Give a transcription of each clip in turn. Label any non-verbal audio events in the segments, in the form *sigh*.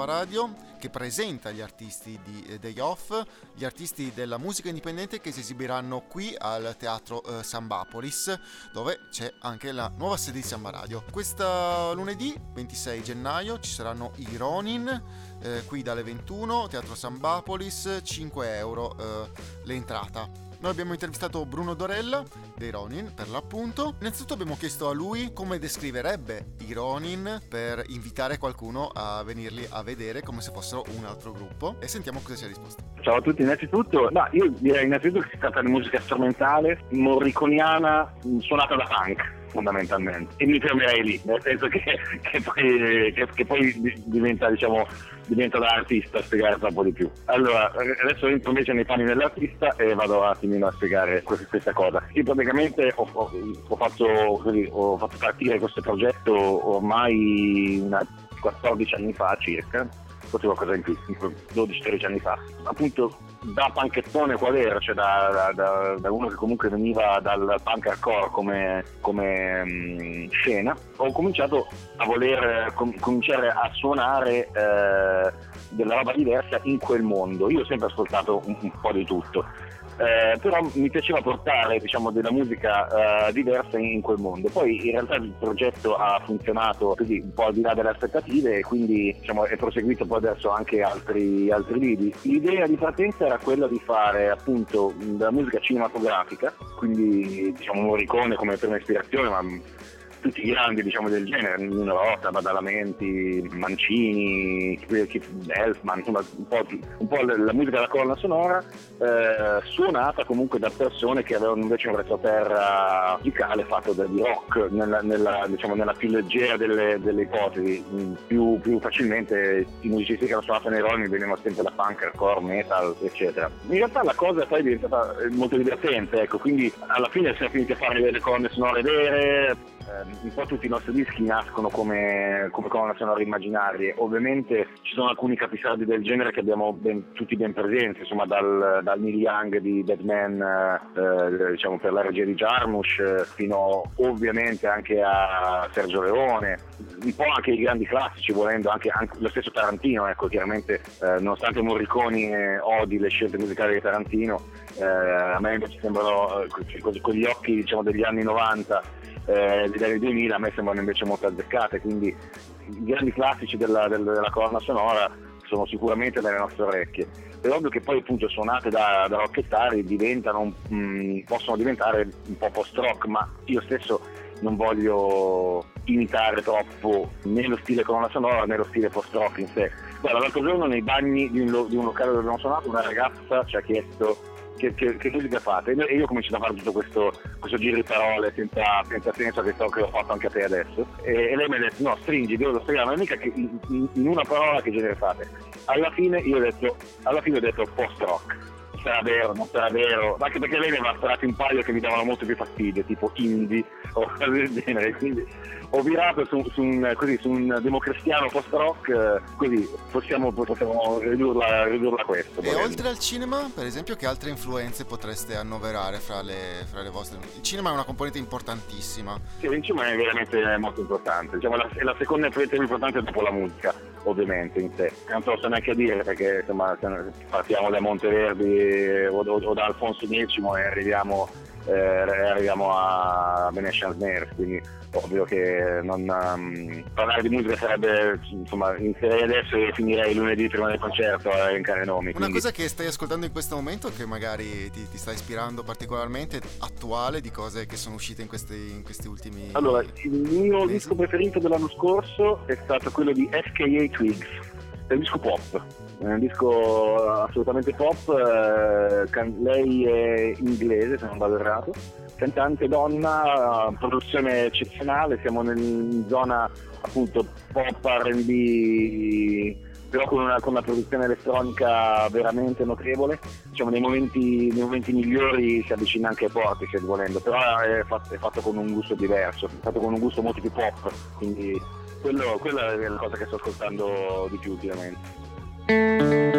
Samba Radio che presenta gli artisti di eh, Day Off, gli artisti della musica indipendente che si esibiranno qui al teatro eh, Sambapolis dove c'è anche la nuova sede di Samba Radio. Questa lunedì 26 gennaio ci saranno i Ronin eh, qui dalle 21, teatro Sambapolis, 5 euro eh, l'entrata. Noi abbiamo intervistato Bruno Dorella dei Ronin per l'appunto. Innanzitutto abbiamo chiesto a lui come descriverebbe i Ronin per invitare qualcuno a venirli a vedere come se fossero un altro gruppo e sentiamo cosa ci ha risposto. Ciao a tutti, innanzitutto, no, io direi innanzitutto che si tratta di musica strumentale morriconiana suonata da punk fondamentalmente e mi fermerei lì nel senso che, che, poi, che, che poi, diventa diciamo diventa da artista a spiegare un po' di più allora adesso entro invece nei panni dell'artista e vado un attimino a spiegare questa cosa io praticamente ho, ho, fatto, ho fatto partire questo progetto ormai una 14 anni fa circa forse qualcosa in più 12-13 anni fa. Appunto da panchettone qual era, cioè da, da, da, uno che comunque veniva dal punk hardcore come, come um, scena, ho cominciato a voler com- cominciare a suonare eh, della roba diversa in quel mondo. Io ho sempre ascoltato un, un po' di tutto eh, però mi piaceva portare diciamo, della musica eh, diversa in, quel mondo. Poi in realtà il progetto ha funzionato così un po' al di là delle aspettative e quindi diciamo, è proseguito poi adesso anche altri, altri lidi. L'idea di partenza era quella di fare appunto della musica cinematografica, quindi diciamo Morricone come prima ispirazione, ma tutti i grandi diciamo, del genere, Nino Rota, Badalamenti, Mancini, Elfman, insomma un po', un po', la musica della colonna sonora eh, suonata comunque da persone che avevano invece un retroterra musicale fatto di rock nella, nella, diciamo, nella più leggera delle, delle ipotesi, più, più, facilmente i musicisti che hanno suonato nei Rolling venivano sempre da punk, hardcore, metal, eccetera. In realtà la cosa poi è diventata molto divertente, ecco, quindi alla fine siamo finiti a fare delle colonne sonore vere, eh, un po' tutti i nostri dischi nascono come, come colonna sonora immaginarie. Ovviamente ci sono alcuni capisaldi del genere che abbiamo ben, tutti ben presenti, insomma dal, dal Neil Young di Dead Man eh, diciamo per la regia di Jarmusch fino ovviamente anche a Sergio Leone, un po' anche i grandi classici volendo, anche, anche lo stesso Tarantino, ecco chiaramente eh, nonostante Morriconi odi le scelte musicali di Tarantino, eh, a me invece sembrano eh, con, con gli occhi diciamo, degli anni 90 eh, degli anni 2000 a me sembrano invece molto azzeccate, quindi i grandi classici della, della, della colonna sonora sono sicuramente nelle nostre orecchie. È ovvio che poi appunto suonate da, da rocchettari mh, mm, possono diventare un po' post-rock, ma io stesso non voglio imitare troppo né lo stile colonna sonora né lo stile post-rock in sé. Guarda, l'altro giorno nei bagni di un, di un locale dove abbiamo suonato una ragazza ci ha chiesto che, che, che musica fate? E io ho cominciato a fare tutto questo, questo giro di parole senza, senza senso che, so, che ho fatto anche a te adesso. E, e lei mi ha detto no, stringi, devo spiegare, ma mica che in, in, una parola che genere fate. Alla fine io ho detto, alla fine ho detto post-rock sarà vero, non sarà vero, anche perché lei mi aveva sparati un paio che mi davano molto più fastidio, tipo indie *laughs* o cose del genere, quindi ho virato su, su, un, così, su un democristiano post-rock, eh, così possiamo, possiamo ridurla, ridurla, a questo. E oltre al cinema, per esempio, che altre influenze potreste annoverare fra le, fra le vostre? Il cinema è una componente importantissima. Sì, il cinema è veramente molto importante, diciamo, la, è la seconda influenza più importante dopo la musica, ovviamente, in sé. Non so neanche dire perché insomma, partiamo da Monteverdi o, o, o da Alfonso X e arriviamo eh, arriviamo a Venetian Snares, quindi ovvio che non, um, parlare di musica sarebbe, insomma, inizierei adesso e finirei lunedì prima del concerto a elencare nomi. Una cosa che stai ascoltando in questo momento che magari ti, ti, sta ispirando particolarmente attuale di cose che sono uscite in questi, in questi ultimi Allora, il mio mesi? disco preferito dell'anno scorso è stato quello di FKA Twigs, è un disco pop è un disco assolutamente pop, eh, lei è inglese se non vado errato, cantante donna, produzione eccezionale, siamo in zona appunto pop RB però con una, con una, produzione elettronica veramente notevole. Diciamo, nei, momenti, nei momenti migliori si avvicina anche ai Portishead volendo, però è fatto, è fatto, con un gusto diverso, è fatto con un gusto molto più pop, quindi quello, quella è la cosa che sto ascoltando di più ultimamente.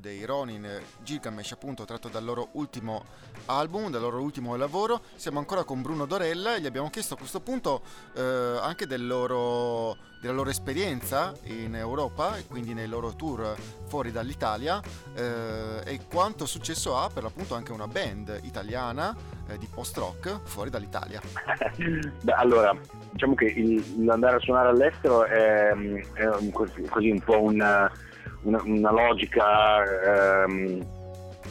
Dei Ronin Gilgamesh, appunto tratto dal loro ultimo album, dal loro ultimo lavoro. Siamo ancora con Bruno Dorella e gli abbiamo chiesto a questo punto eh, anche del loro, della loro esperienza in Europa e quindi nei loro tour fuori dall'Italia eh, e quanto successo ha per l'appunto anche una band italiana eh, di post-rock fuori dall'Italia. *laughs* Beh, allora, diciamo che il, l'andare a suonare all'estero è, è un, così un po' una, una, una logica ehm,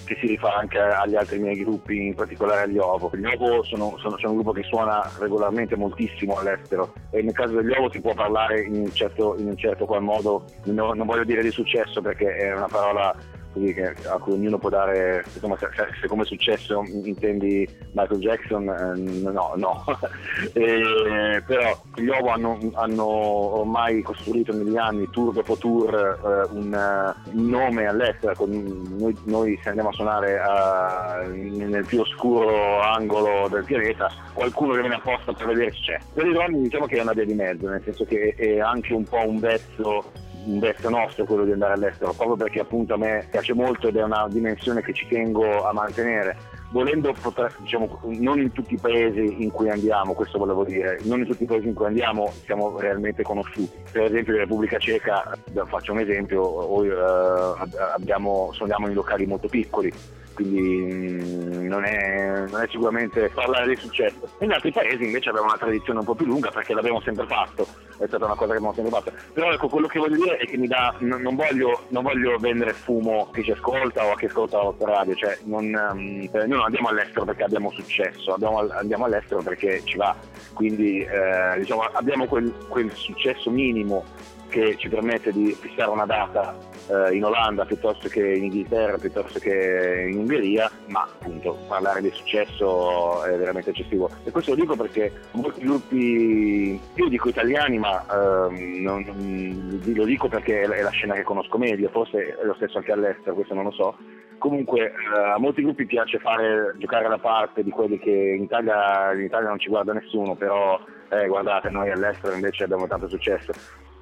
che si rifà anche agli altri miei gruppi, in particolare agli Ovo. Gli Ovo sono, sono, sono, un gruppo che suona regolarmente moltissimo all'estero e nel caso degli Ovo si può parlare in un certo, in un certo qual modo, non, non voglio dire di successo perché è una parola così che, a cui ognuno può dare, insomma, se, se, come è successo intendi Michael Jackson, eh, no, no. *laughs* e, però gli Ovo hanno, hanno, ormai costruito negli anni, tour dopo tour, eh, un, un, nome all'estero, noi, noi, se andiamo a suonare a, nel più oscuro angolo del pianeta, qualcuno che viene apposta per vederci c'è. Per i Ronnie diciamo che è una via di mezzo, nel senso che è anche un po' un vezzo un vezzo nostro quello di andare all'estero, proprio perché appunto a me piace molto ed è una dimensione che ci tengo a mantenere. Volendo, poter, diciamo, non in tutti i paesi in cui andiamo, questo volevo dire, non in tutti i paesi in cui andiamo siamo realmente conosciuti. Per esempio in Repubblica Ceca, faccio un esempio, eh, abbiamo, suoniamo in locali molto piccoli, quindi mm, non è, non è, sicuramente parlare di successo. In altri paesi invece abbiamo una tradizione un po' più lunga perché l'abbiamo sempre fatto, è stata una cosa che abbiamo sempre fatto. Però ecco, quello che voglio dire è che mi dà, non, non, voglio, non voglio, vendere fumo a chi ci ascolta o a chi ascolta la radio, cioè non, um, noi non andiamo all'estero perché abbiamo successo, abbiamo, andiamo all'estero perché ci va, quindi eh, diciamo, abbiamo quel, quel successo minimo che ci permette di fissare una data eh, in Olanda piuttosto che in Inghilterra, piuttosto che in Ungheria, ma appunto parlare di successo è veramente eccessivo. E questo lo dico perché molti gruppi, io dico italiani, ma ehm, non, lo dico perché è la scena che conosco meglio, forse è lo stesso anche all'estero, questo non lo so. Comunque eh, a molti gruppi piace fare, giocare alla parte di quelli che in Italia, in Italia non ci guarda nessuno, però eh, guardate, noi all'estero invece abbiamo tanto successo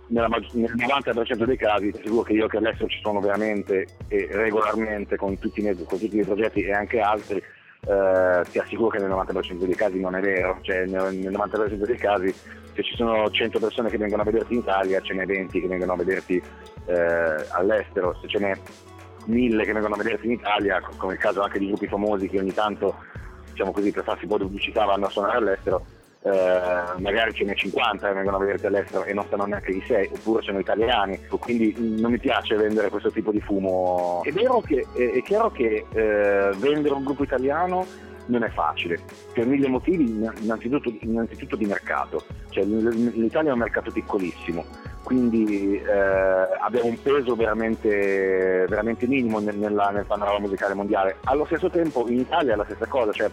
nella, nel 90% dei casi ti assicuro che io che all'estero ci sono veramente e regolarmente con tutti, i miei, con tutti i miei progetti e anche altri eh, ti assicuro che nel 90% dei casi non è vero. Cioè nel, nel 90% dei casi se ci sono 100 persone che vengono a vederti in Italia ce n'è 20 che vengono a vederti eh, all'estero. Se ce n'è 1000 che vengono a vederti in Italia come il caso anche di gruppi famosi che ogni tanto diciamo così per farsi un po' di pubblicità vanno a suonare all'estero eh, magari ce ne 50 che vengono a vederti all'estero e non stanno neanche di 6, oppure sono italiani, quindi non mi piace vendere questo tipo di fumo. È vero che è, è chiaro che eh, vendere un gruppo italiano non è facile, per mille motivi, innanzitutto, innanzitutto di mercato, cioè, l'Italia è un mercato piccolissimo, quindi eh, abbiamo un peso veramente, veramente minimo nel, nella, nel panorama musicale mondiale. Allo stesso tempo in Italia è la stessa cosa, cioè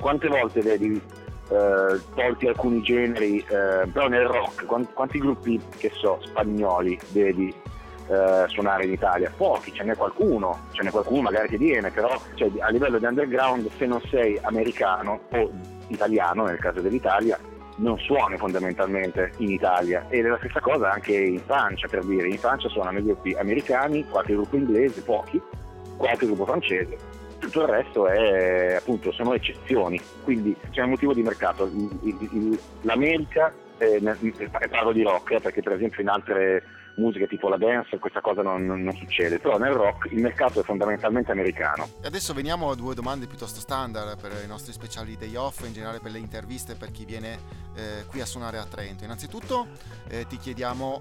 quante volte vedi eh, tolti alcuni generi, eh, però nel rock, quanti, quanti, gruppi, che so, spagnoli vedi eh, suonare in Italia? Pochi, ce n'è qualcuno, ce n'è qualcuno magari che viene, però cioè, a livello di underground se non sei americano o italiano, nel caso dell'Italia, non suoni fondamentalmente in Italia ed è la stessa cosa anche in Francia per dire in Francia suonano i gruppi americani, qualche gruppo inglese, pochi, qualche gruppo francese tutto il resto è, appunto, sono eccezioni, quindi c'è un motivo di mercato. L'America, eh, parlo di rock, eh, perché per esempio in altre musiche tipo la dance questa cosa non, non, succede, però nel rock il mercato è fondamentalmente americano. Adesso veniamo a due domande piuttosto standard per i nostri speciali day off, in generale per le interviste per chi viene eh, qui a suonare a Trento. Innanzitutto eh, ti chiediamo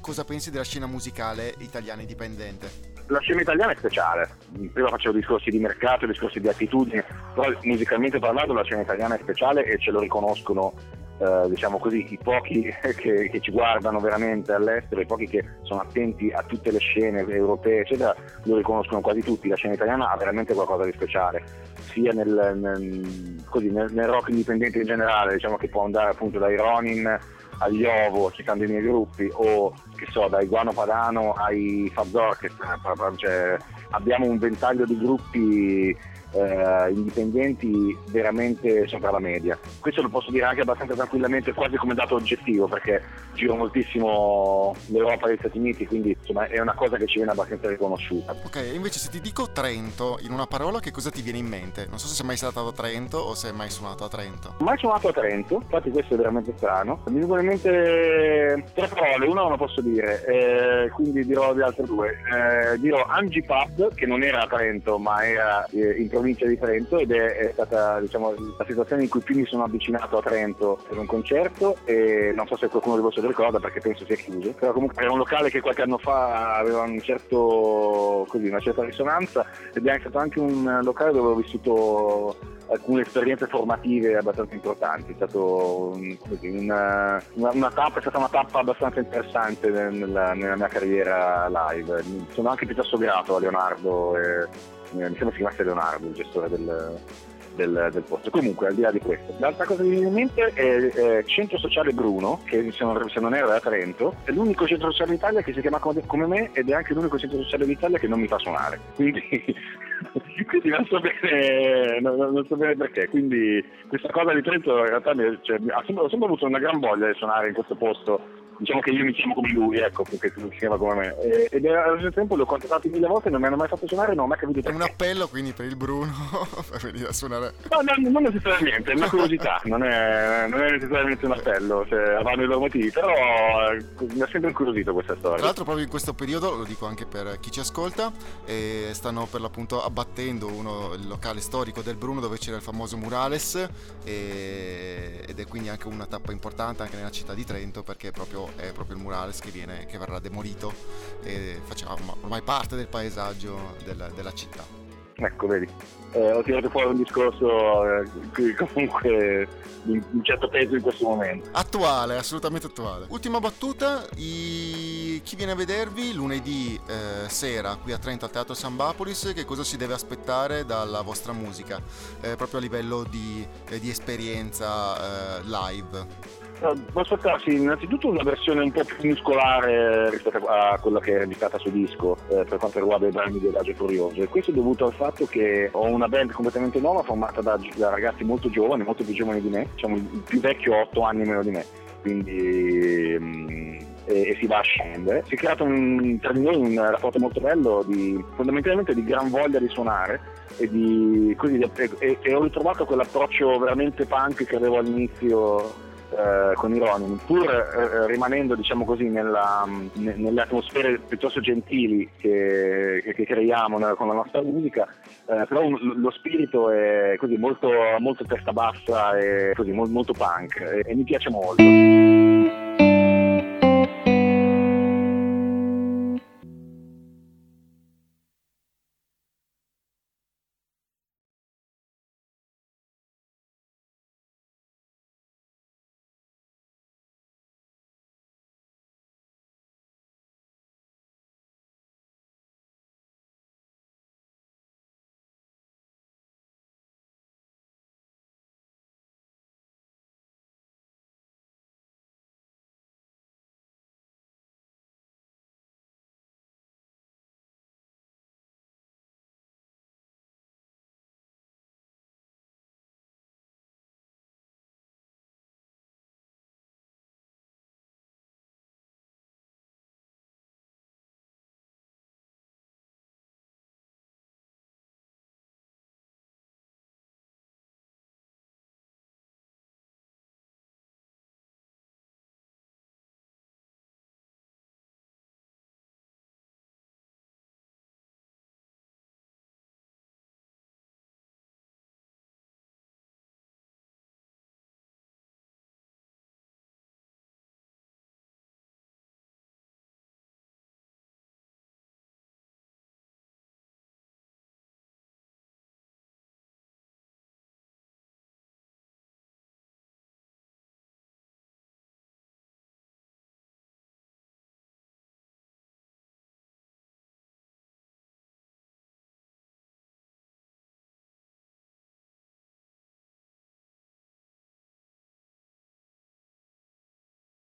cosa pensi della scena musicale italiana indipendente la scena italiana è speciale. Prima facevo discorsi di mercato, discorsi di attitudine, però musicalmente parlando la scena italiana è speciale e ce lo riconoscono, eh, diciamo così, i pochi *laughs* che, che, ci guardano veramente all'estero, i pochi che sono attenti a tutte le scene europee, eccetera, lo riconoscono quasi tutti. La scena italiana ha veramente qualcosa di speciale, sia nel, nel, così, nel, nel rock indipendente in generale, diciamo che può andare appunto dai Ronin agli Ovo citando i miei gruppi o che so dai Guano Padano ai Fab Orchestra cioè, abbiamo un ventaglio di gruppi eh, indipendenti veramente sopra la media. Questo lo posso dire anche abbastanza tranquillamente, quasi come dato oggettivo, perché giro moltissimo l'Europa e gli Stati Uniti, quindi insomma è una cosa che ci viene abbastanza riconosciuta. Ok, invece se ti dico Trento in una parola, che cosa ti viene in mente? Non so se sei mai stato a Trento o se hai mai suonato a Trento. Mai suonato a Trento, infatti questo è veramente strano. Mi vengono in mente tre parole, una non la posso dire, eh, quindi dirò le altre due. Eh, dirò Angie Pub, che non era a Trento, ma era eh, in provincia di Trento ed è, è stata diciamo, la situazione in cui più mi sono avvicinato a Trento per un concerto e non so se qualcuno di voi se lo ricorda perché penso sia chiuso, però comunque era un locale che qualche anno fa aveva un certo, così, una certa risonanza ed è stato anche un locale dove ho vissuto alcune esperienze formative abbastanza importanti, è stato così, una, una, tappa, è stata una tappa abbastanza interessante nella, nella, mia carriera live. Sono anche piuttosto grato a Leonardo, e, mi sembra si chiamasse Leonardo, il gestore del, del, del, posto. Comunque, al di là di questo, l'altra cosa che mi viene in mente è il Centro Sociale Bruno, che se non, se non era da Trento, è l'unico centro sociale d'Italia che si chiama come, come me ed è anche l'unico centro sociale d'Italia che non mi fa suonare. Quindi, *laughs* quindi non, so bene, non, non, so bene, perché. Quindi questa cosa di Trento in realtà mi, cioè, ho sempre avuto una gran voglia di suonare in questo posto diciamo che io mi chiamo come lui, ecco, perché si chiama come me. E, ed allo stesso tempo l'ho contattato mille volte, non mi hanno mai fatto suonare, non ho mai capito perché. È un appello quindi per il Bruno *laughs* per venire a suonare. No, no, non necessariamente, è una curiosità, *laughs* non è, non è necessariamente un appello, cioè, avranno i loro motivi, però eh, mi ha sempre incuriosito questa storia. Tra l'altro proprio in questo periodo, lo dico anche per chi ci ascolta, eh, stanno per l'appunto abbattendo uno, il locale storico del Bruno dove c'era il famoso murales e, ed è quindi anche una tappa importante anche nella città di Trento perché proprio è proprio il murales che, viene, che verrà demolito e facciamo ormai parte del paesaggio della, della città. Ecco, vedi, eh, ho tirato fuori un discorso eh, comunque di un certo peso in questo momento. Attuale, assolutamente attuale. Ultima battuta, i... chi viene a vedervi lunedì eh, sera qui a Trento al Teatro Sambapolis, che cosa si deve aspettare dalla vostra musica, eh, proprio a livello di, eh, di esperienza eh, live? No, può aspettarsi innanzitutto una versione un po' più muscolare rispetto a quella che è registrata su disco eh, per quanto riguarda i brani di Adagio Furioso e questo è dovuto al fatto che ho una band completamente nuova formata da, da ragazzi molto giovani, molto più giovani di me, diciamo il più vecchio 8 anni meno di me, quindi um, e, si va a scendere. Si è creato un, tra di noi un rapporto molto bello di, fondamentalmente di gran voglia di suonare e, di, così, e, e ho ritrovato quell'approccio veramente punk che avevo all'inizio eh, con i Ronin, pur eh, rimanendo diciamo così, nella, ne, nelle atmosfere piuttosto gentili che, che creiamo nella, con la nostra musica, eh, però un, lo spirito è così molto, molto testa bassa e così, molto, molto punk e, e mi piace molto.